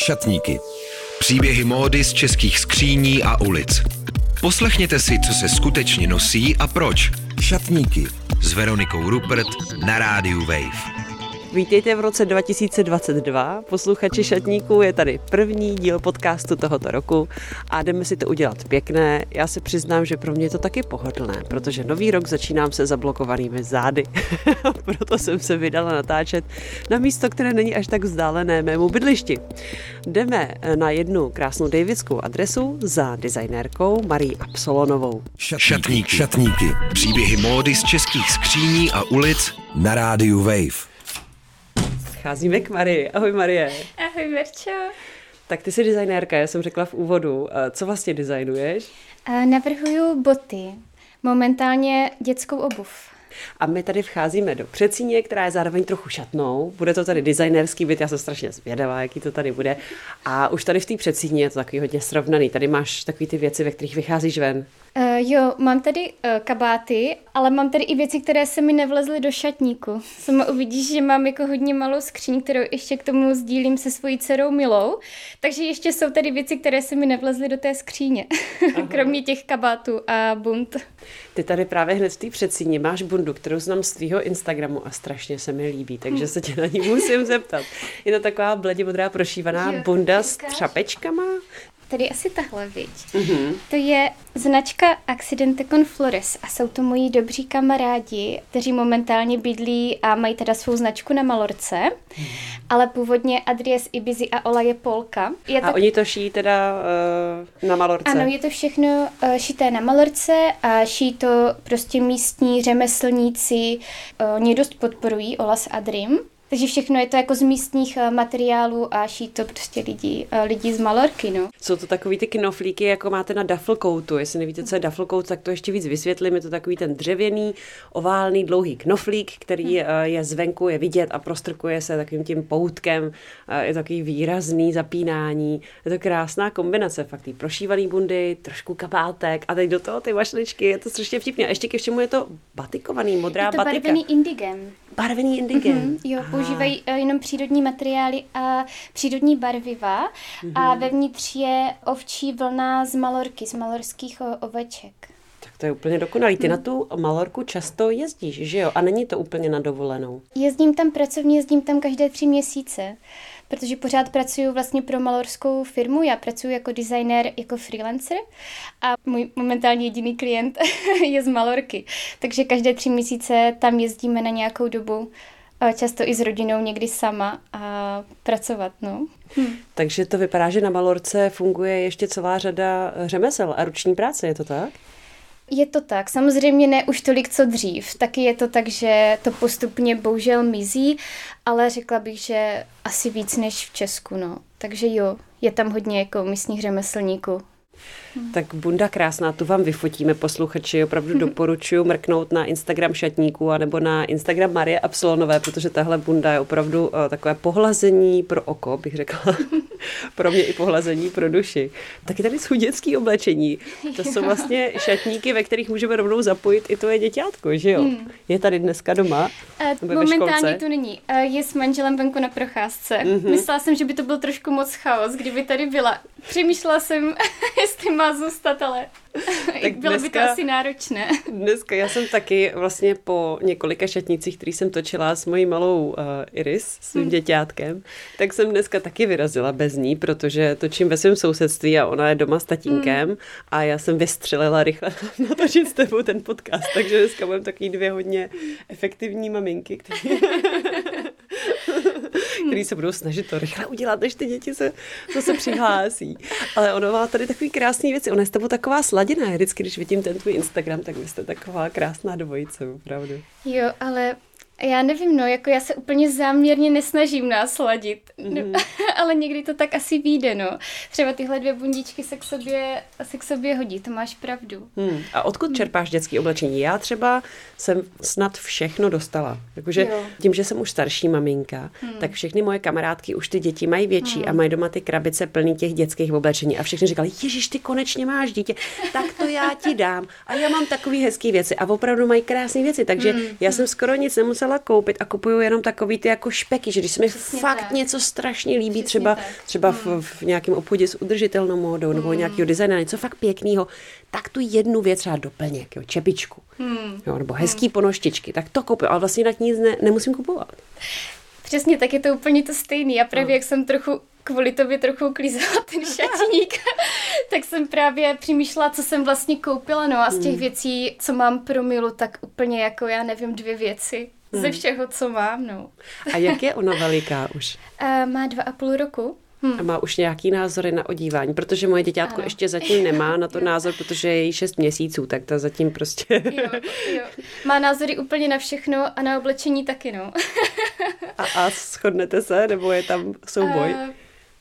Šatníky. Příběhy módy z českých skříní a ulic. Poslechněte si, co se skutečně nosí a proč. Šatníky. S Veronikou Rupert na rádiu Wave. Vítejte v roce 2022. Posluchači šatníků je tady první díl podcastu tohoto roku a jdeme si to udělat pěkné. Já se přiznám, že pro mě je to taky pohodlné, protože nový rok začínám se zablokovanými zády. Proto jsem se vydala natáčet na místo, které není až tak vzdálené mému bydlišti. Jdeme na jednu krásnou davidskou adresu za designérkou Marí Absolonovou. Šatníky. Šatníky. Příběhy módy z českých skříní a ulic na rádiu Wave. Cházíme k Marii. Ahoj Marie. Ahoj Verčo. Tak ty jsi designérka, já jsem řekla v úvodu. Eh, co vlastně designuješ? Eh, navrhuju boty. Momentálně dětskou obuv. A my tady vcházíme do přecíně, která je zároveň trochu šatnou. Bude to tady designerský byt, já jsem strašně zvědavá, jaký to tady bude. A už tady v té přecíně je to takový hodně srovnaný. Tady máš takové ty věci, ve kterých vycházíš ven. Uh, jo, mám tady uh, kabáty, ale mám tady i věci, které se mi nevlezly do šatníku. Sama uvidíš, že mám jako hodně malou skříň, kterou ještě k tomu sdílím se svojí dcerou Milou. Takže ještě jsou tady věci, které se mi nevlezly do té skříně. Kromě těch kabátů a bunt. Ty tady právě hned v té předsíně máš bundu, kterou znám z tvýho Instagramu a strašně se mi líbí, takže se tě na ní musím zeptat. Je to taková bledě modrá prošívaná jo, bunda s třapečkama? Tady asi tahle, viď? Mm-hmm. To je značka Accidente con Flores a jsou to moji dobří kamarádi, kteří momentálně bydlí a mají teda svou značku na Malorce, mm-hmm. ale původně Adries Ibizi a Ola je Polka. Je a to... oni to šijí teda uh, na Malorce? Ano, je to všechno uh, šité na Malorce a šijí to prostě místní řemeslníci, uh, oni dost podporují Ola s Adrim. Takže všechno je to jako z místních eh, materiálů a ší to prostě lidi, eh, lidi z Malorky, no. Jsou to takový ty knoflíky, jako máte na coatu. Jestli nevíte, co je coat, tak to ještě víc vysvětlím. Je to takový ten dřevěný, oválný, dlouhý knoflík, který hmm. je zvenku, je vidět a prostrkuje se takovým tím poutkem. Je takový výrazný zapínání. Je to krásná kombinace, fakt ty prošívaný bundy, trošku kabátek a teď do toho ty mašličky. Je to strašně vtipné. A ještě ke všemu je to batikovaný, modrá je to batika. barvený indigem. Barvený indigem. Mm-hmm, jo, používají uh, jenom přírodní materiály a přírodní barviva mm-hmm. a vevnitř je ovčí vlna z malorky, z malorských oveček. Tak to je úplně dokonalý. Ty hmm. na tu Malorku často jezdíš, že jo? A není to úplně na dovolenou. Jezdím tam pracovně, jezdím tam každé tři měsíce protože pořád pracuji vlastně pro malorskou firmu. Já pracuji jako designer, jako freelancer a můj momentální jediný klient je z Malorky. Takže každé tři měsíce tam jezdíme na nějakou dobu často i s rodinou, někdy sama a pracovat, no. Hm. Takže to vypadá, že na Malorce funguje ještě celá řada řemesel a ruční práce, je to tak? Je to tak, samozřejmě ne už tolik, co dřív. Taky je to tak, že to postupně bohužel mizí, ale řekla bych, že asi víc než v Česku, no. Takže jo, je tam hodně jako místních řemeslníků. Hmm. Tak bunda krásná, tu vám vyfotíme posluchači, opravdu doporučuji mrknout na Instagram šatníků anebo na Instagram Marie Absolonové, protože tahle bunda je opravdu uh, takové pohlazení pro oko, bych řekla. pro mě i pohlazení pro duši. Taky tady jsou dětské oblečení. To jsou vlastně šatníky, ve kterých můžeme rovnou zapojit i tvoje děťátko, že jo? Hmm. Je tady dneska doma? Uh, momentálně tu není. Uh, je s manželem venku na procházce. Mm-hmm. Myslela jsem, že by to byl trošku moc chaos, kdyby tady byla. Přemýšlela jsem, jestli má zůstat, ale tak bylo dneska, by to asi náročné. Dneska já jsem taky vlastně po několika šatnicích, který jsem točila s mojí malou uh, Iris, svým hmm. děťátkem, tak jsem dneska taky vyrazila bez ní, protože točím ve svém sousedství a ona je doma s tatínkem hmm. a já jsem vystřelila rychle natočit s tebou ten podcast, takže dneska budeme takový dvě hodně efektivní maminky, které který se budou snažit to rychle udělat, než ty děti se zase přihlásí. Ale ono má tady takový krásný věci. Ona je s tebou taková sladěná. Vždycky, když vidím ten tvůj Instagram, tak vy jste taková krásná dvojice, opravdu. Jo, ale já nevím, no, jako já se úplně záměrně nesnažím nás sladit, mm-hmm. no, ale někdy to tak asi vyjde, no. Třeba tyhle dvě bundičky se k sobě, se k sobě hodí, to máš pravdu. Hmm. A odkud hmm. čerpáš dětské oblečení? Já třeba jsem snad všechno dostala. Jakože tím, že jsem už starší maminka, hmm. tak všechny moje kamarádky už ty děti mají větší hmm. a mají doma ty krabice plný těch dětských oblečení. A všechny říkali, Ježíš, ty konečně máš dítě, tak to já ti dám. A já mám takový hezký věci. A opravdu mají krásné věci, takže hmm. já jsem skoro nic nemusela přestala koupit a kupuju jenom takový ty jako špeky, že když se mi Přesně fakt tak. něco strašně líbí, Přesně třeba, třeba v, hmm. v, nějakém obchodě s udržitelnou módou nebo mm. nějakého designa, něco fakt pěkného, tak tu jednu věc třeba doplněk, jo, čepičku, mm. jo, nebo hezký mm. ponoštičky, tak to kupuju, ale vlastně jinak nic ne, nemusím kupovat. Přesně, tak je to úplně to stejný. A právě no. jak jsem trochu kvůli tobě trochu uklízela ten šatník, tak jsem právě přemýšlela, co jsem vlastně koupila. No a z těch hmm. věcí, co mám pro Milu, tak úplně jako, já nevím, dvě věci. Hmm. Ze všeho, co mám, no. A jak je ona veliká už? Uh, má dva a půl roku. Hmm. A má už nějaký názory na odívání, protože moje děťátko ano. ještě zatím nemá na to názor, protože je jí šest měsíců, tak to zatím prostě... jo, jo. Má názory úplně na všechno a na oblečení taky, no. a, a shodnete se, nebo je tam souboj? Uh,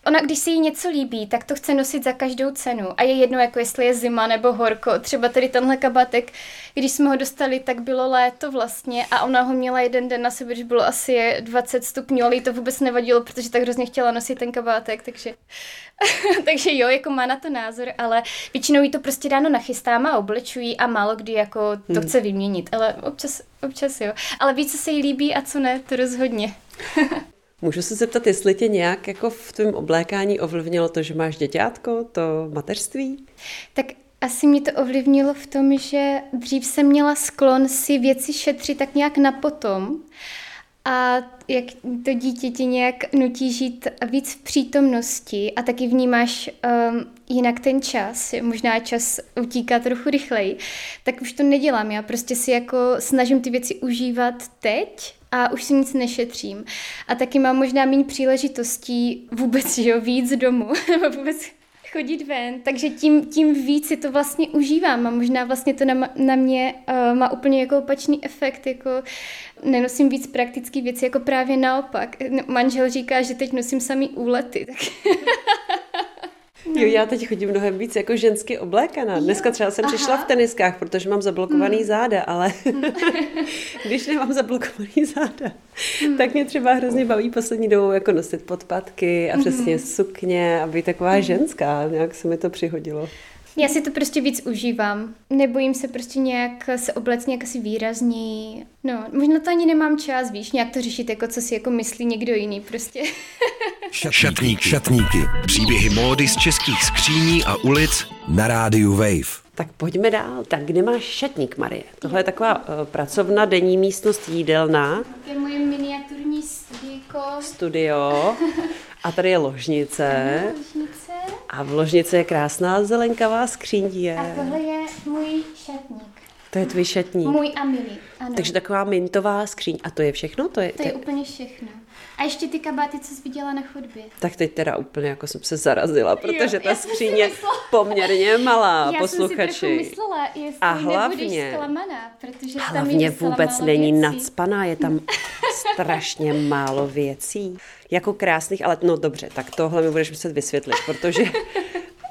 Ona, když si jí něco líbí, tak to chce nosit za každou cenu. A je jedno, jako jestli je zima nebo horko. Třeba tady tenhle kabatek, když jsme ho dostali, tak bylo léto vlastně a ona ho měla jeden den na sebe, když bylo asi 20 stupňů, ale jí to vůbec nevadilo, protože tak hrozně chtěla nosit ten kabátek, takže, takže jo, jako má na to názor, ale většinou jí to prostě ráno nachystám a oblečují a málo kdy jako to hmm. chce vyměnit, ale občas, občas jo. Ale víc, co se jí líbí a co ne, to rozhodně. Můžu se zeptat, jestli tě nějak jako v tvém oblékání ovlivnilo to, že máš děťátko, to mateřství? Tak asi mě to ovlivnilo v tom, že dřív jsem měla sklon si věci šetřit tak nějak na potom. A jak to dítě tě nějak nutí žít víc v přítomnosti a taky vnímáš um, jinak ten čas, možná čas utíká trochu rychleji, tak už to nedělám. Já prostě si jako snažím ty věci užívat teď a už si nic nešetřím. A taky mám možná méně příležitostí vůbec, že jo, víc domů, nebo vůbec chodit ven, takže tím, tím víc si to vlastně užívám a možná vlastně to na, na mě uh, má úplně jako opačný efekt, jako nenosím víc praktické věci, jako právě naopak. Manžel říká, že teď nosím samý úlety, tak Jo, já teď chodím mnohem víc jako žensky oblékaná. Dneska třeba jsem Aha. přišla v teniskách, protože mám zablokovaný hmm. záda, ale když nemám zablokovaný záda, hmm. tak mě třeba hrozně baví poslední dobou jako nosit podpatky a přesně hmm. sukně a být taková hmm. ženská. Nějak se mi to přihodilo. Já si to prostě víc užívám. Nebojím se prostě nějak se oblec nějak asi výrazněji. No, možná to ani nemám čas, víš, nějak to řešit, jako co si jako myslí někdo jiný prostě. Šatníky. Šatníky. Příběhy módy z českých skříní a ulic na rádiu Wave. Tak pojďme dál. Tak kde máš šatník, Marie? Tohle je taková uh, pracovna, denní místnost jídelná. To je moje miniaturní studíko. Studio. A tady je ložnice. ložnice. A v ložnici je krásná zelenkavá skříň. A tohle je můj šatník. To je tvůj šatník. Můj a milý, ano. Takže taková mintová skříň. A to je všechno? To je, to je úplně všechno. A ještě ty kabáty, co jsi viděla na chodbě. Tak teď teda úplně jako jsem se zarazila, protože jo, ta skříň je poměrně malá, já posluchači. Já jsem si myslela, jestli a hlavně, zklamaná, protože hlavně tam vůbec není věcí. nadspaná, je tam strašně málo věcí. Jako krásných, ale no dobře, tak tohle mi budeš muset vysvětlit, protože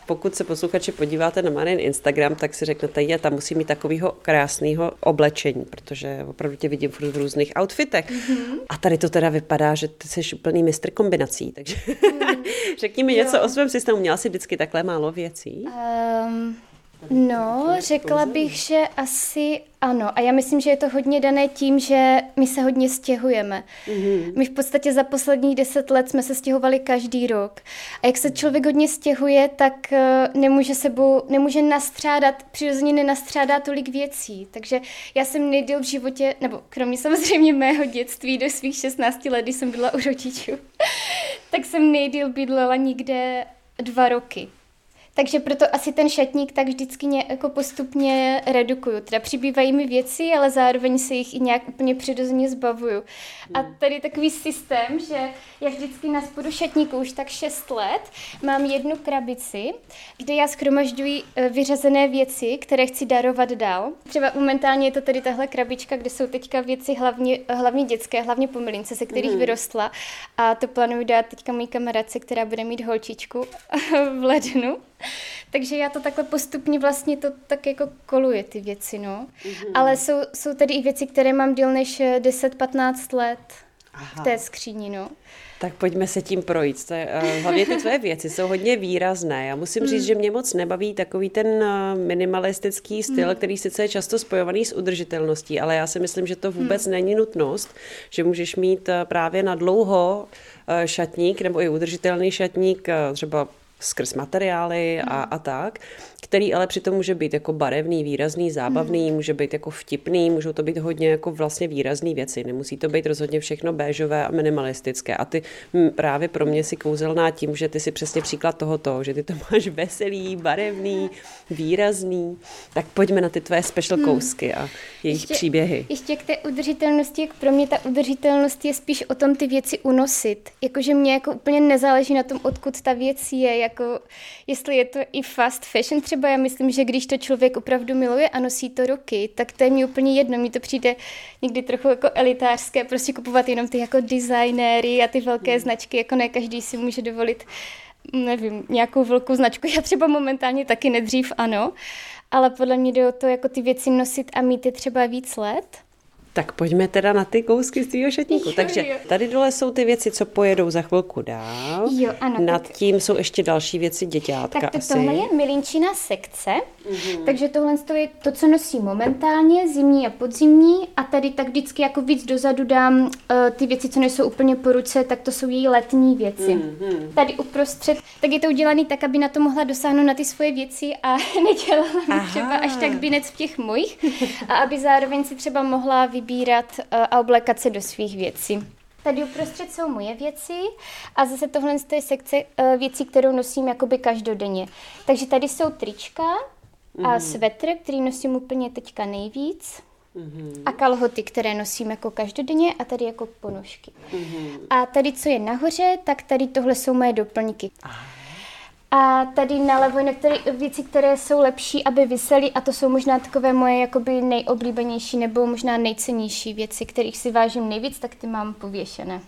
pokud se posluchači podíváte na Marin Instagram, tak si řeknete, je, tam musí mít takového krásného oblečení, protože opravdu tě vidím v různých outfitech. Mm-hmm. A tady to teda vypadá, že ty jsi úplný mistr kombinací, takže mm. řekni mi jo. něco o svém systému. Měla jsi vždycky takhle málo věcí? Um, No, řekla bych, že asi ano. A já myslím, že je to hodně dané tím, že my se hodně stěhujeme. Mm-hmm. My v podstatě za posledních deset let jsme se stěhovali každý rok. A jak se člověk hodně stěhuje, tak eh, nemůže sebou, nemůže nastřádat, přirozeně nenastřádá tolik věcí. Takže já jsem nejdýl v životě, nebo kromě samozřejmě mého dětství do svých 16 let, kdy jsem byla u rodičů, tak jsem nejdýl bydlela nikde dva roky. Takže proto asi ten šatník tak vždycky jako postupně redukuju. Teda přibývají mi věci, ale zároveň se jich i nějak úplně přirozeně zbavuju. A hmm. tady takový systém, že já vždycky na spodu šatníku už tak 6 let mám jednu krabici, kde já schromažďuji e, vyřazené věci, které chci darovat dál. Třeba momentálně je to tady tahle krabička, kde jsou teďka věci hlavně, hlavně dětské, hlavně pomelince, se kterých mm. vyrostla. A to plánuju dát teďka mý kamarádce, která bude mít holčičku v lednu. Takže já to takhle postupně vlastně to tak jako koluje ty věci, no. Mm-hmm. Ale jsou, jsou tady i věci, které mám díl než 10-15 let. Aha. v té skříni, no. Tak pojďme se tím projít. To je, uh, hlavně ty tvoje věci jsou hodně výrazné. Já musím říct, mm. že mě moc nebaví takový ten uh, minimalistický styl, mm. který sice je často spojovaný s udržitelností, ale já si myslím, že to vůbec mm. není nutnost, že můžeš mít právě na dlouho uh, šatník nebo i udržitelný šatník, třeba skrz materiály a, a tak, který ale přitom může být jako barevný, výrazný, zábavný, mm. může být jako vtipný, můžou to být hodně jako vlastně výrazné věci. Nemusí to být rozhodně všechno béžové a minimalistické. A ty právě pro mě si kouzelná tím, že ty si přesně příklad tohoto, že ty to máš veselý, barevný, výrazný. Tak pojďme na ty tvé special mm. kousky a jejich ještě, příběhy. Ještě k té udržitelnosti, jak pro mě ta udržitelnost je spíš o tom ty věci unosit. Jakože mě jako úplně nezáleží na tom, odkud ta věc je, jako jestli je to i fast fashion třeba, já myslím, že když to člověk opravdu miluje a nosí to roky, tak to je mi úplně jedno, mi to přijde někdy trochu jako elitářské, prostě kupovat jenom ty jako designéry a ty velké hmm. značky, jako ne každý si může dovolit nevím, nějakou velkou značku. Já třeba momentálně taky nedřív ano, ale podle mě jde o to, jako ty věci nosit a mít je třeba víc let. Tak pojďme teda na ty kousky z tvýho šatníku. Jo, Takže jo. tady dole jsou ty věci, co pojedou za chvilku dál. Jo, ano. Nad tak... tím jsou ještě další věci děťátka Tak to, asi. tohle je milinčina sekce, mm-hmm. takže tohle je to, co nosí momentálně, zimní a podzimní a tady tak vždycky jako víc dozadu dám uh, ty věci, co nejsou úplně po ruce, tak to jsou její letní věci. Mm-hmm. Tady uprostřed, tak je to udělané tak, aby na to mohla dosáhnout na ty svoje věci a nedělala Aha. třeba až tak binec v těch mojich a aby zároveň si třeba mohla vybírat eh, a oblékat se do svých věcí. Tady uprostřed jsou moje věci a zase tohle je sekce eh, věcí, kterou nosím jakoby každodenně. Takže tady jsou trička a mm-hmm. svetr, který nosím úplně teďka nejvíc. Mm-hmm. A kalhoty, které nosím jako každodenně a tady jako ponožky. Mm-hmm. A tady, co je nahoře, tak tady tohle jsou moje doplňky. Aha. A tady nalevo některé věci, které jsou lepší, aby vysely a to jsou možná takové moje jakoby nejoblíbenější nebo možná nejcennější věci, kterých si vážím nejvíc, tak ty mám pověšené.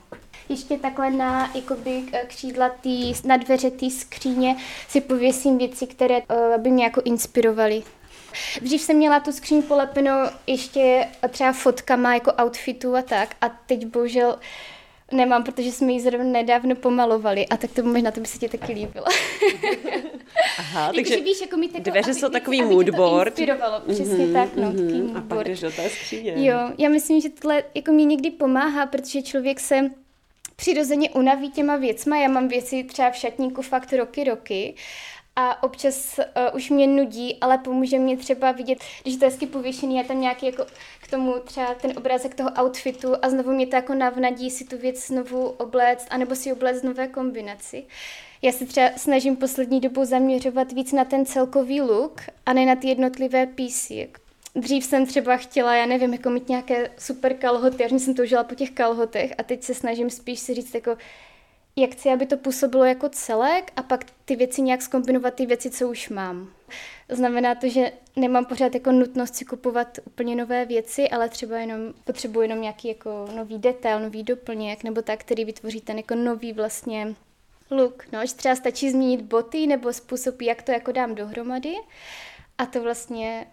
Ještě takhle na jakoby, křídla tý, na dveře té skříně si pověsím věci, které uh, by mě jako inspirovaly. Dřív jsem měla tu skříň polepenou ještě třeba fotkama jako outfitu a tak a teď bohužel Nemám, protože jsme ji zrovna nedávno pomalovali a tak to možná to by se ti taky líbilo. Aha, jako, takže víš, jako mít jako, dveře jsou takový moodboard. inspirovalo, přesně mm-hmm, tak, no, mm-hmm, moodboard. A pak jdeš do té skříně. Jo, já myslím, že tohle jako mi někdy pomáhá, protože člověk se přirozeně unaví těma věcma. Já mám věci třeba v šatníku fakt roky, roky a občas uh, už mě nudí, ale pomůže mě třeba vidět, když to je hezky pověšený, je tam nějaký jako k tomu třeba ten obrázek toho outfitu a znovu mě to jako navnadí si tu věc znovu obléct, anebo si obléct nové kombinaci. Já se třeba snažím poslední dobou zaměřovat víc na ten celkový look a ne na ty jednotlivé písy. Dřív jsem třeba chtěla, já nevím, jako mít nějaké super kalhoty, až jsem toužila po těch kalhotech a teď se snažím spíš si říct jako, jak chci, aby to působilo jako celek a pak ty věci nějak skombinovat ty věci, co už mám. Znamená to, že nemám pořád jako nutnost si kupovat úplně nové věci, ale třeba jenom potřebuji jenom nějaký jako nový detail, nový doplněk nebo tak, který vytvoří ten jako nový vlastně look. No, že třeba stačí změnit boty nebo způsob, jak to jako dám dohromady a to vlastně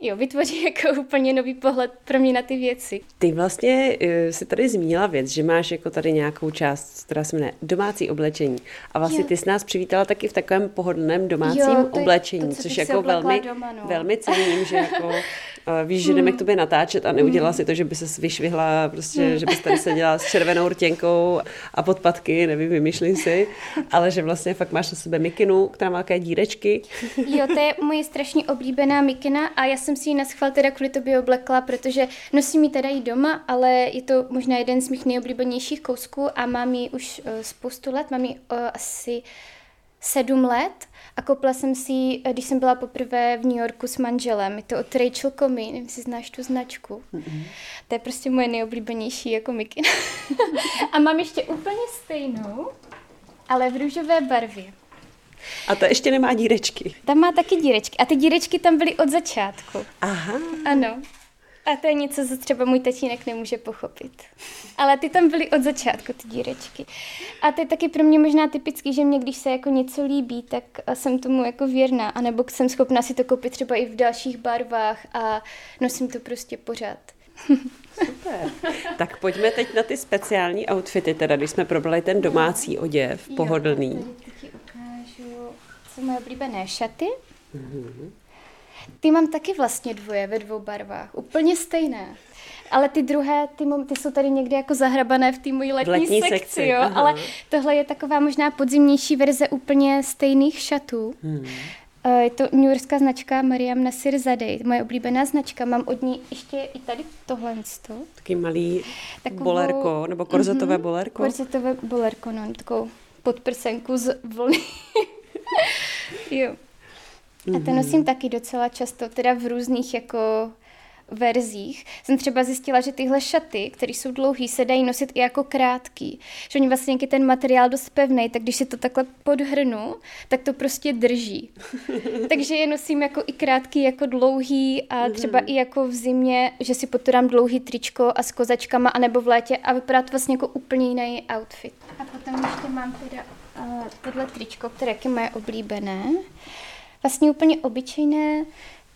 jo, vytvoří jako úplně nový pohled pro mě na ty věci. Ty vlastně uh, si tady zmínila věc, že máš jako tady nějakou část, která se jmenuje domácí oblečení. A vlastně jo. ty jsi nás přivítala taky v takovém pohodlném domácím jo, to oblečení, to, což jako velmi, doma, no. velmi cením, že jako víš, že jdeme k tobě natáčet a neudělala si to, že by se vyšvihla, prostě, že bys tady seděla s červenou rtěnkou a podpatky, nevím, vymýšlím si, ale že vlastně fakt máš na sebe mikinu, která má také dírečky. Jo, to je moje strašně oblíbená mikina a já jsem si ji na schvál teda kvůli tobě oblekla, protože nosím ji teda i doma, ale je to možná jeden z mých nejoblíbenějších kousků a mám ji už uh, spoustu let, mám ji uh, asi sedm let a koupila jsem si, když jsem byla poprvé v New Yorku s manželem. Je to od Rachel Comey, nevím, jestli znáš tu značku. Mm-hmm. To je prostě moje nejoblíbenější jako mikina. a mám ještě úplně stejnou, ale v růžové barvě. A to ještě nemá dírečky. Tam má taky dírečky. A ty dírečky tam byly od začátku. Aha. Ano. A to je něco, co třeba můj tatínek nemůže pochopit. Ale ty tam byly od začátku, ty dírečky. A to je taky pro mě možná typický, že mě, když se jako něco líbí, tak jsem tomu jako věrná. A nebo jsem schopná si to koupit třeba i v dalších barvách a nosím to prostě pořád. Super. Tak pojďme teď na ty speciální outfity, teda když jsme probrali ten domácí oděv, pohodlný. Jo, tady ti ukážu, co moje oblíbené šaty. Mm-hmm. Ty mám taky vlastně dvoje ve dvou barvách, úplně stejné. Ale ty druhé, ty, ty jsou tady někde jako zahrabané v té mojí letní, letní sekci, sekci, jo. Aha. Ale tohle je taková možná podzimnější verze úplně stejných šatů. Hmm. Je to Yorkská značka Mariam Nasir Zadej, moje oblíbená značka. Mám od ní ještě i tady tohle. Taky malý Takovou, bolerko, nebo korzetové mm-hmm, bolerko. Korzetové bolerko, no, takovou podprsenku z vlny. jo. A to nosím taky docela často, teda v různých jako verzích jsem třeba zjistila, že tyhle šaty, které jsou dlouhé, se dají nosit i jako krátký. Že oni vlastně, ten materiál dost pevný, tak když si to takhle podhrnu, tak to prostě drží. Takže je nosím jako i krátký, jako dlouhý a třeba i jako v zimě, že si pod to dám dlouhý tričko a s kozačkama, anebo v létě a vypadá to vlastně jako úplně jiný outfit. A potom ještě mám teda uh, tohle tričko, které je moje oblíbené. Vlastně úplně obyčejné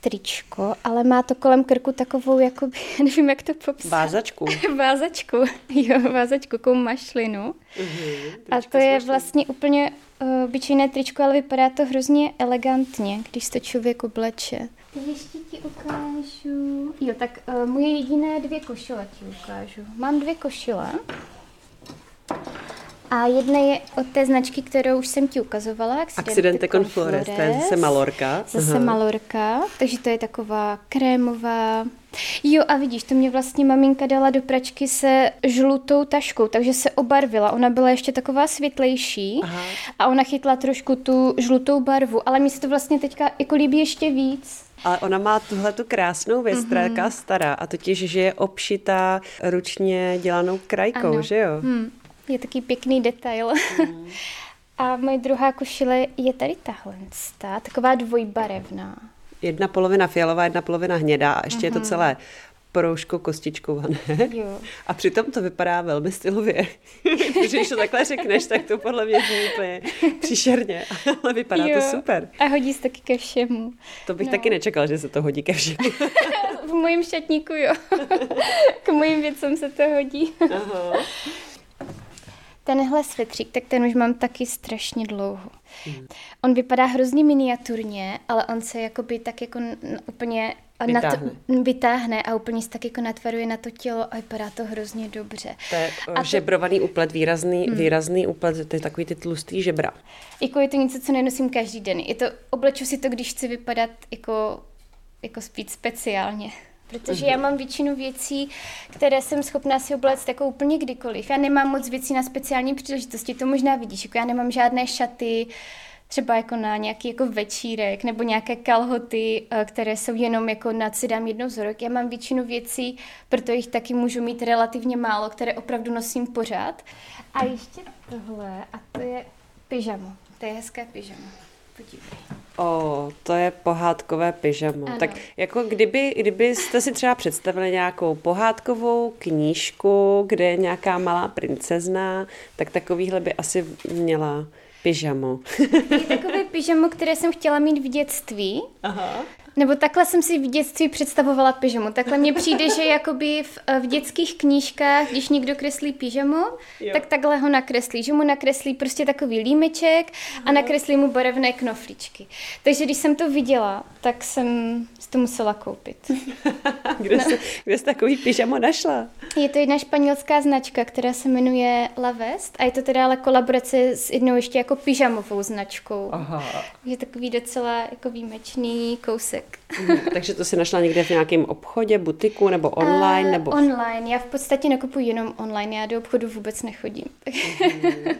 tričko, ale má to kolem krku takovou, jako nevím, jak to popsat. Vázačku. vázačku, jo, vázačku, takovou mašlinu. Uh-huh, a to je vlastně úplně uh, obyčejné tričko, ale vypadá to hrozně elegantně, když to člověk obleče. Ještě ti ukážu. Jo, tak uh, moje jediné dvě košile ti ukážu. Mám dvě košile. A jedna je od té značky, kterou už jsem ti ukazovala. Accidente, con Flores, to je zase Malorka. Zase Aha. Malorka, takže to je taková krémová. Jo a vidíš, to mě vlastně maminka dala do pračky se žlutou taškou, takže se obarvila. Ona byla ještě taková světlejší Aha. a ona chytla trošku tu žlutou barvu, ale mi se to vlastně teďka jako líbí ještě víc. Ale ona má tuhle tu krásnou věc, mm-hmm. stará, a totiž, že je obšitá ručně dělanou krajkou, ano. že jo? Hmm. Je taký pěkný detail. Mm. A moje druhá košile je tady tahle, taková dvojbarevná. Jedna polovina fialová, jedna polovina hnědá a ještě mm-hmm. je to mhm. celé proužko kostičkované. Jo. A přitom to vypadá velmi stylově. když to takhle řekneš, tak to podle mě zní úplně příšerně, ale vypadá jo. to super. A hodí se taky ke všemu. To bych no. taky nečekal, že se to hodí ke všemu. v mojím šatníku jo. K mojím věcem se to hodí. Aha. Tenhle svetřík, tak ten už mám taky strašně dlouho. Hmm. On vypadá hrozně miniaturně, ale on se jakoby tak jako úplně vytáhne. Na to, vytáhne a úplně se tak jako natvaruje na to tělo a vypadá to hrozně dobře. To je a žebrovaný to... uplet, výrazný, hmm. výrazný uplet, to je takový ty tlustý žebra. Jako je to něco, co nenosím každý den. Je to, obleču si to, když chci vypadat jako, jako spíš speciálně. Protože já mám většinu věcí, které jsem schopná si obléct jako úplně kdykoliv. Já nemám moc věcí na speciální příležitosti, to možná vidíš, jako já nemám žádné šaty, třeba jako na nějaký jako večírek nebo nějaké kalhoty, eh, které jsou jenom jako na si dám jednou za rok. Já mám většinu věcí, proto jich taky můžu mít relativně málo, které opravdu nosím pořád. A ještě tohle, a to je pyžamo. To je hezké pyžamo. Podívej. O, to je pohádkové pyžamo. Ano. Tak jako kdyby, kdybyste si třeba představili nějakou pohádkovou knížku, kde je nějaká malá princezna, tak takovýhle by asi měla pyžamo. je takové pyžamo, které jsem chtěla mít v dětství. Aha. Nebo takhle jsem si v dětství představovala pyžamo. Takhle mně přijde, že jakoby v, v dětských knížkách, když někdo kreslí pyžamo, jo. tak takhle ho nakreslí. Že mu nakreslí prostě takový límeček a nakreslí mu barevné knoflíčky. Takže když jsem to viděla, tak jsem to musela koupit. kde, no. jsi, kde jsi takový pyžamo našla? Je to jedna španělská značka, která se jmenuje La Vest a je to teda ale kolaborace s jednou ještě jako pyžamovou značkou. Aha. Je takový docela jako výjimečný kousek Mm, takže to si našla někde v nějakém obchodě, butiku nebo online? Uh, nebo... Online. Já v podstatě nakupuji jenom online. Já do obchodu vůbec nechodím. Mm,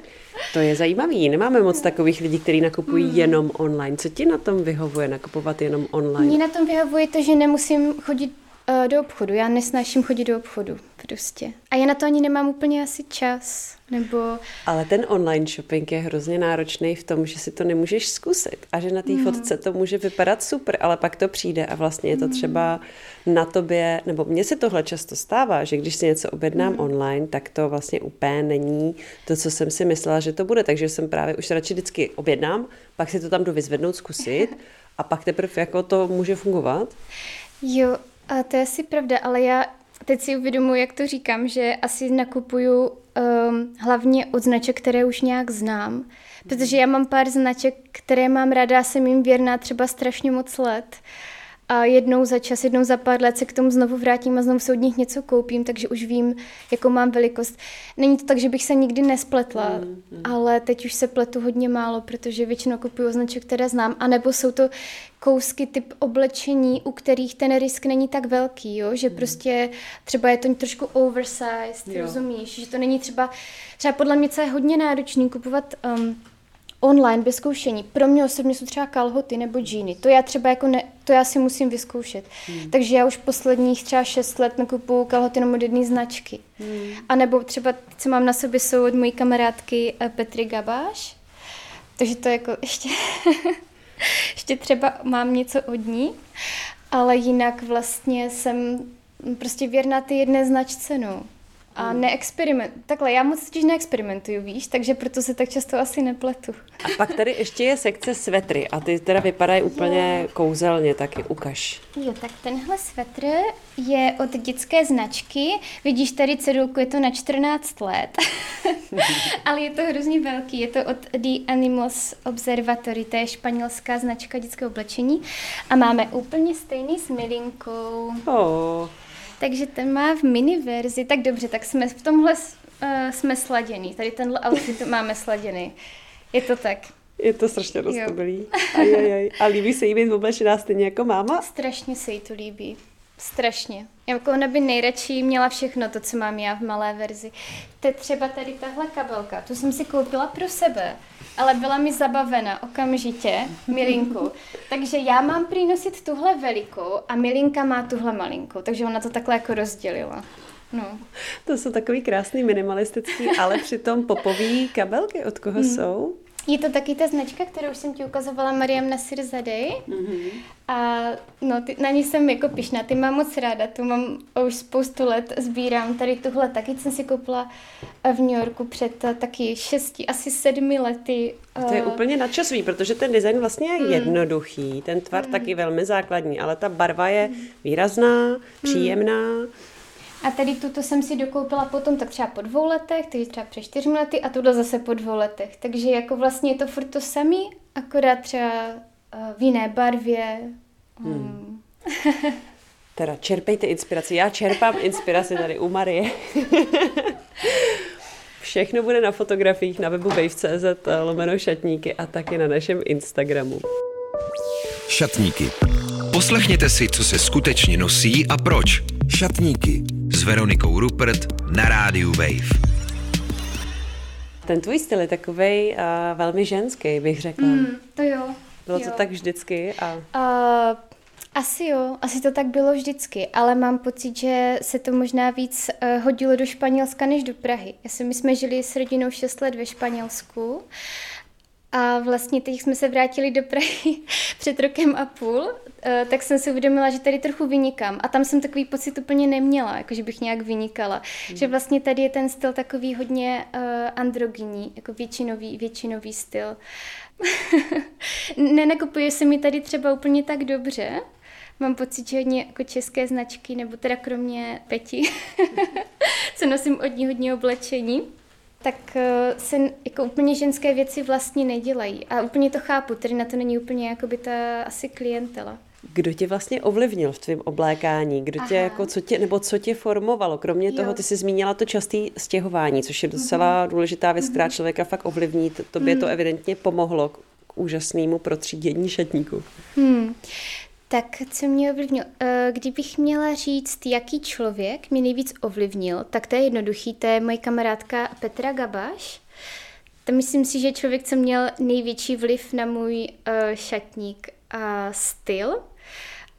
to je zajímavý. Nemáme moc takových lidí, kteří nakupují mm. jenom online. Co ti na tom vyhovuje nakupovat jenom online? Mně na tom vyhovuje to, že nemusím chodit uh, do obchodu. Já nesnáším chodit do obchodu prostě. A já na to ani nemám úplně asi čas. Nebo... Ale ten online shopping je hrozně náročný v tom, že si to nemůžeš zkusit a že na té mm. fotce to může vypadat super, ale pak to přijde a vlastně je to mm. třeba na tobě, nebo mně se tohle často stává, že když si něco objednám mm. online, tak to vlastně úplně není to, co jsem si myslela, že to bude, takže jsem právě už radši vždycky objednám, pak si to tam jdu vyzvednout, zkusit a pak teprve jako to může fungovat. Jo, a to je asi pravda, ale já teď si uvědomuji, jak to říkám, že asi nakupuju um, hlavně od značek, které už nějak znám, protože já mám pár značek, které mám ráda, jsem jim věrná třeba strašně moc let a jednou za čas, jednou za pár let se k tomu znovu vrátím a znovu se od nich něco koupím, takže už vím, jakou mám velikost. Není to tak, že bych se nikdy nespletla, mm, mm. ale teď už se pletu hodně málo, protože většinou kupuju značek, které znám, anebo jsou to kousky typ oblečení, u kterých ten risk není tak velký, jo? že mm. prostě třeba je to trošku oversized, jo. rozumíš, že to není třeba, třeba podle mě, co je hodně náročný kupovat um, online bez zkoušení. Pro mě osobně jsou třeba kalhoty nebo džíny. To já třeba jako ne, to já si musím vyzkoušet. Hmm. Takže já už posledních třeba šest let nakupuju kalhoty jenom od jedné značky. Hmm. A nebo třeba, co mám na sobě, jsou od mojí kamarádky eh, Petry Gabáš. Takže to jako ještě, ještě třeba mám něco od ní. Ale jinak vlastně jsem prostě věrná ty jedné značce, no. A hmm. neexperiment. Takhle, já moc totiž neexperimentuju, víš, takže proto se tak často asi nepletu. A pak tady ještě je sekce svetry a ty teda vypadají úplně jo. kouzelně, taky ukaž. Jo, tak tenhle svetr je od dětské značky. Vidíš tady cedulku, je to na 14 let. Ale je to hrozně velký, je to od The Animals Observatory, to je španělská značka dětského oblečení. A máme úplně stejný s milinkou. Oh takže ten má v mini verzi, tak dobře, tak jsme v tomhle uh, jsme sladěný, tady tenhle outfit máme sladěný. Je to tak. Je to strašně roztomilý. A líbí se jí být oblečená stejně jako máma? Strašně se jí to líbí. Strašně. Jako ona by nejradši měla všechno to, co mám já v malé verzi. To je třeba tady tahle kabelka. Tu jsem si koupila pro sebe, ale byla mi zabavena okamžitě, milinku. Takže já mám prý nosit tuhle velikou a milinka má tuhle malinkou. Takže ona to takhle jako rozdělila. No. To jsou takový krásný minimalistický, ale přitom popový kabelky. Od koho hmm. jsou? Je to taky ta značka, kterou jsem ti ukazovala, Mariam Nasir Zadej. Mm-hmm. A no, ty, na ní jsem jako pišná, ty mám moc ráda, tu mám už spoustu let, sbírám tady tuhle taky, jsem si koupila v New Yorku před eh, taky šesti, asi sedmi lety. To je eh, úplně nadčasový, protože ten design vlastně je mm. jednoduchý, ten tvar mm. taky velmi základní, ale ta barva je výrazná, mm. příjemná. Mm a tady tuto jsem si dokoupila potom tak třeba po dvou letech, takže třeba před čtyřmi lety a tuto zase po dvou letech. Takže jako vlastně je to furt to samý, akorát třeba uh, v jiné barvě. Hmm. Um. teda čerpejte inspiraci. Já čerpám inspiraci tady u Marie. Všechno bude na fotografiích na webu wave.cz lomeno šatníky a taky na našem Instagramu. Šatníky. Poslechněte si, co se skutečně nosí a proč. Šatníky s Veronikou Rupert na rádiu Wave. Ten tvůj styl je takový uh, velmi ženský, bych řekla. Mm, to jo. Bylo jo. to tak vždycky? A... Uh, asi jo, asi to tak bylo vždycky, ale mám pocit, že se to možná víc uh, hodilo do Španělska než do Prahy. Já si, my jsme žili s rodinou 6 let ve Španělsku a vlastně teď jsme se vrátili do Prahy před rokem a půl, eh, tak jsem si uvědomila, že tady trochu vynikám. A tam jsem takový pocit úplně neměla, jako že bych nějak vynikala. Hmm. Že vlastně tady je ten styl takový hodně uh, androgyní, jako většinový, většinový styl. Nenakupuje se mi tady třeba úplně tak dobře, Mám pocit, že hodně jako české značky, nebo teda kromě Peti, co nosím od ní hodně oblečení, tak eh, se jako úplně ženské věci vlastně nedělají. A úplně to chápu, tedy na to není úplně jako by ta asi klientela. Kdo tě vlastně ovlivnil v tvém oblékání? Kdo tě, jako, co tě, nebo co tě formovalo? Kromě jo. toho, ty jsi zmínila to časté stěhování, což je docela mm-hmm. důležitá věc, mm-hmm. která člověka fakt ovlivní. Tobě mm-hmm. to evidentně pomohlo k, k úžasnému protřídění šatníku. Hmm. Tak co mě ovlivnilo? Eh, kdybych měla říct, jaký člověk mě nejvíc ovlivnil, tak to je jednoduchý, to je moje kamarádka Petra Gabaš. To myslím si, že člověk, co měl největší vliv na můj uh, šatník a styl,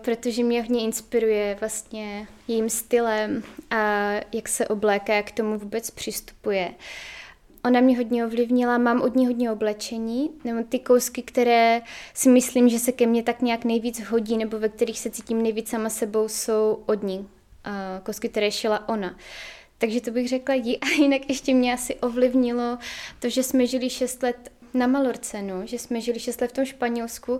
protože mě hodně inspiruje vlastně jejím stylem a jak se obléká, jak k tomu vůbec přistupuje. Ona mě hodně ovlivnila, mám od ní hodně oblečení, nebo ty kousky, které si myslím, že se ke mně tak nějak nejvíc hodí, nebo ve kterých se cítím nejvíc sama sebou, jsou od ní. Kousky, které šila ona. Takže to bych řekla jí. A jinak ještě mě asi ovlivnilo to, že jsme žili 6 let na Malorcenu, že jsme žili 6 let v tom Španělsku,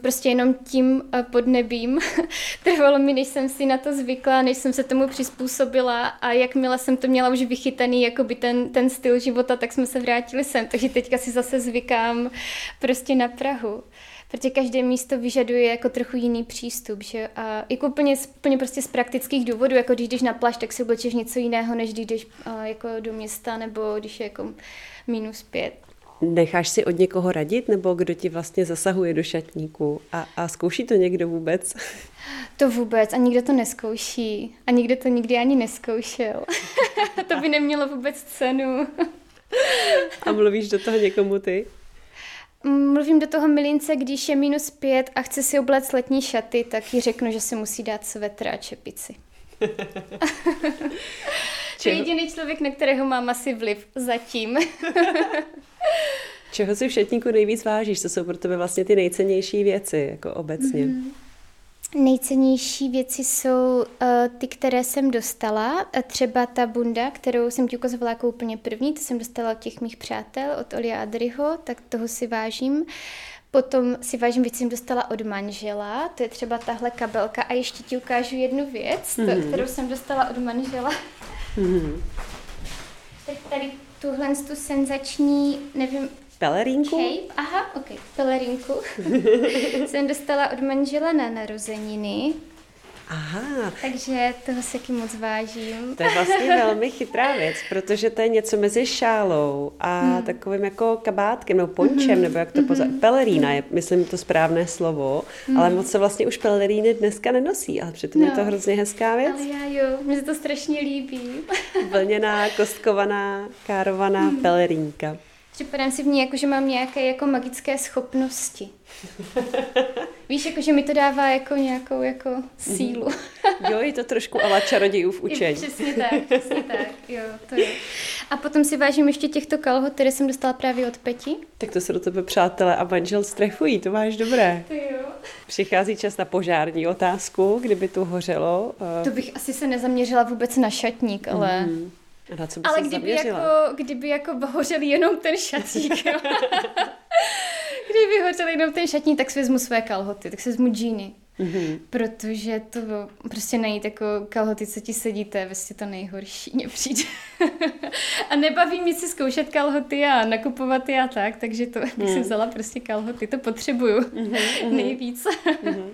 prostě jenom tím eh, podnebím. Trvalo mi, než jsem si na to zvykla, než jsem se tomu přizpůsobila a jakmile jsem to měla už vychytaný, jako by ten, ten styl života, tak jsme se vrátili sem. Takže teďka si zase zvykám prostě na Prahu protože každé místo vyžaduje jako trochu jiný přístup, že a jako úplně, úplně prostě z praktických důvodů, jako když jdeš na pláž, tak si oblečeš něco jiného, než když jdeš uh, jako do města, nebo když je jako minus pět. Necháš si od někoho radit, nebo kdo ti vlastně zasahuje do šatníku? A, a zkouší to někdo vůbec? To vůbec a nikdo to neskouší. A nikdo to nikdy ani neskoušel. to by nemělo vůbec cenu. a mluvíš do toho někomu ty? Mluvím do toho milince, když je minus pět a chce si obléct letní šaty, tak ji řeknu, že si musí dát svetr a čepici. to je jediný člověk, na kterého mám asi vliv zatím. Čeho si v šatníku nejvíc vážíš? Co jsou pro tebe vlastně ty nejcennější věci, jako obecně? Mm. Nejcennější věci jsou uh, ty, které jsem dostala. Třeba ta bunda, kterou jsem ti ukazovala jako úplně první, to jsem dostala od těch mých přátel, od Olia Adryho, tak toho si vážím. Potom si vážím věci, jsem dostala od manžela, to je třeba tahle kabelka. A ještě ti ukážu jednu věc, mm-hmm. to, kterou jsem dostala od manžela. Mm-hmm. Tak tady tuhle tu senzační, nevím, Pelerínku? Cape, aha, ok, pelerínku. jsem dostala od manžela na narozeniny. Aha. Takže toho se taky moc vážím. To je vlastně velmi chytrá věc, protože to je něco mezi šálou a hmm. takovým jako kabátkem nebo pončem, hmm. nebo jak to pozor. Hmm. Pelerína je, myslím, to správné slovo, hmm. ale moc se vlastně už peleríny dneska nenosí, ale přitom no. je to hrozně hezká věc. Ale já jo, mně se to strašně líbí. Vlněná, kostkovaná, károvaná hmm. pelerínka. Připadám si v ní jako, že mám nějaké jako magické schopnosti. Víš, jako, že mi to dává jako nějakou jako sílu. jo, je to trošku ala v učení. Přesně tak, přesně tak, jo, to je. A potom si vážím ještě těchto kalhot, které jsem dostala právě od Peti. Tak to se do tebe přátelé a manžel strefují, to máš dobré. To jo. Přichází čas na požární otázku, kdyby tu hořelo. Uh... To bych asi se nezaměřila vůbec na šatník, ale... Mm. Na co by Ale kdyby jako, kdyby jako hořel jenom ten šatík, kdyby hořel jenom ten šatník, tak si vezmu své kalhoty, tak si vezmu džíny. Mm-hmm. Protože to prostě najít jako kalhoty, co ti sedí, to je vlastně to nejhorší, mně přijde. a nebaví mi si zkoušet kalhoty a nakupovat je a tak, takže to bych mm. si vzala prostě kalhoty, to potřebuju mm-hmm. nejvíc. mm-hmm.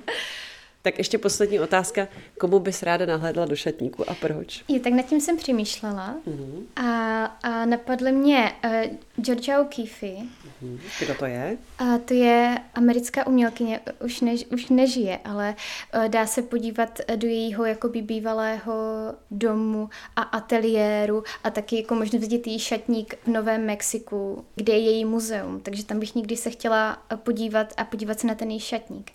Tak ještě poslední otázka. Komu bys ráda nahlédla do šatníku a proč? Je, tak nad tím jsem přemýšlela mm-hmm. a, a napadly mě uh, Georgia O'Keeffe. Mm-hmm. Kdo to je? A to je americká umělkyně, už, ne, už nežije, ale uh, dá se podívat do jejího jakoby bývalého domu a ateliéru a taky jako možnost vidět její šatník v Novém Mexiku, kde je její muzeum, takže tam bych nikdy se chtěla podívat a podívat se na ten její šatník.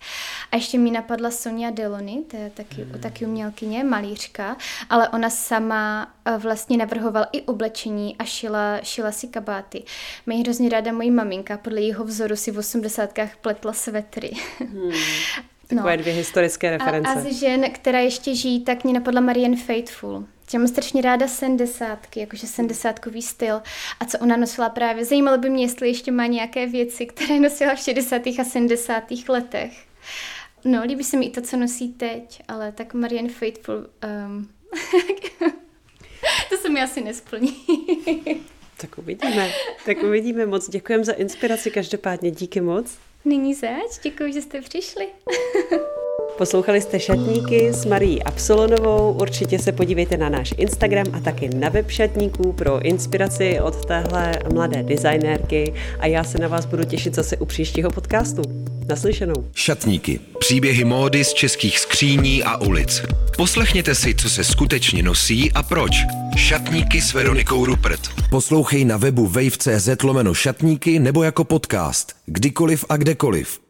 A ještě mi napadla Sonia Sonia Delony, to je taky, mm. taky umělkyně, malířka, ale ona sama eh, vlastně navrhovala i oblečení a šila, šila si kabáty. Mě hrozně ráda mojí maminka, podle jejího vzoru si v osmdesátkách pletla svetry. Hmm. Takové no. dvě historické reference. A, a z žen, která ještě žijí, tak mě napadla Marianne Faithful. Já mám strašně ráda sedmdesátky, jakože sedmdesátkový styl. A co ona nosila právě. Zajímalo by mě, jestli ještě má nějaké věci, které nosila v 60. a 70. letech. No, líbí se mi i to, co nosí teď, ale tak Marianne Faithful, um, to se mi asi nesplní. tak uvidíme, tak uvidíme. Moc děkujeme za inspiraci, každopádně díky moc. Nyní zač, děkuji, že jste přišli. Poslouchali jste Šatníky s Marí Absolonovou. Určitě se podívejte na náš Instagram a taky na web Šatníků pro inspiraci od téhle mladé designérky a já se na vás budu těšit zase u příštího podcastu. Naslyšenou. Šatníky. Příběhy módy z českých skříní a ulic. Poslechněte si, co se skutečně nosí a proč. Šatníky s Veronikou Rupert. Poslouchej na webu wave.cz lomeno šatníky nebo jako podcast. Kdykoliv a kdekoliv.